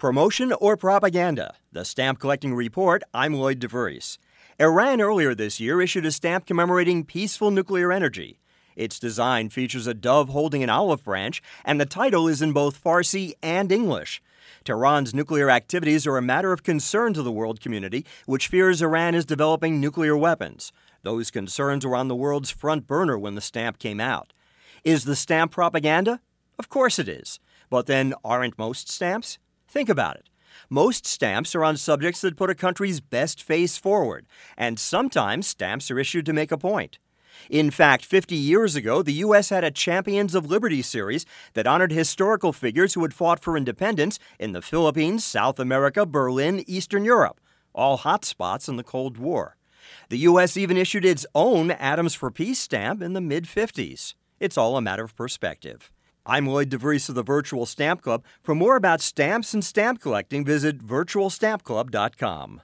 Promotion or propaganda? The Stamp Collecting Report. I'm Lloyd DeVries. Iran earlier this year issued a stamp commemorating peaceful nuclear energy. Its design features a dove holding an olive branch, and the title is in both Farsi and English. Tehran's nuclear activities are a matter of concern to the world community, which fears Iran is developing nuclear weapons. Those concerns were on the world's front burner when the stamp came out. Is the stamp propaganda? Of course it is. But then, aren't most stamps? Think about it. Most stamps are on subjects that put a country's best face forward, and sometimes stamps are issued to make a point. In fact, 50 years ago, the U.S. had a Champions of Liberty series that honored historical figures who had fought for independence in the Philippines, South America, Berlin, Eastern Europe, all hot spots in the Cold War. The U.S. even issued its own Atoms for Peace stamp in the mid 50s. It's all a matter of perspective. I'm Lloyd DeVries of the Virtual Stamp Club. For more about stamps and stamp collecting, visit virtualstampclub.com.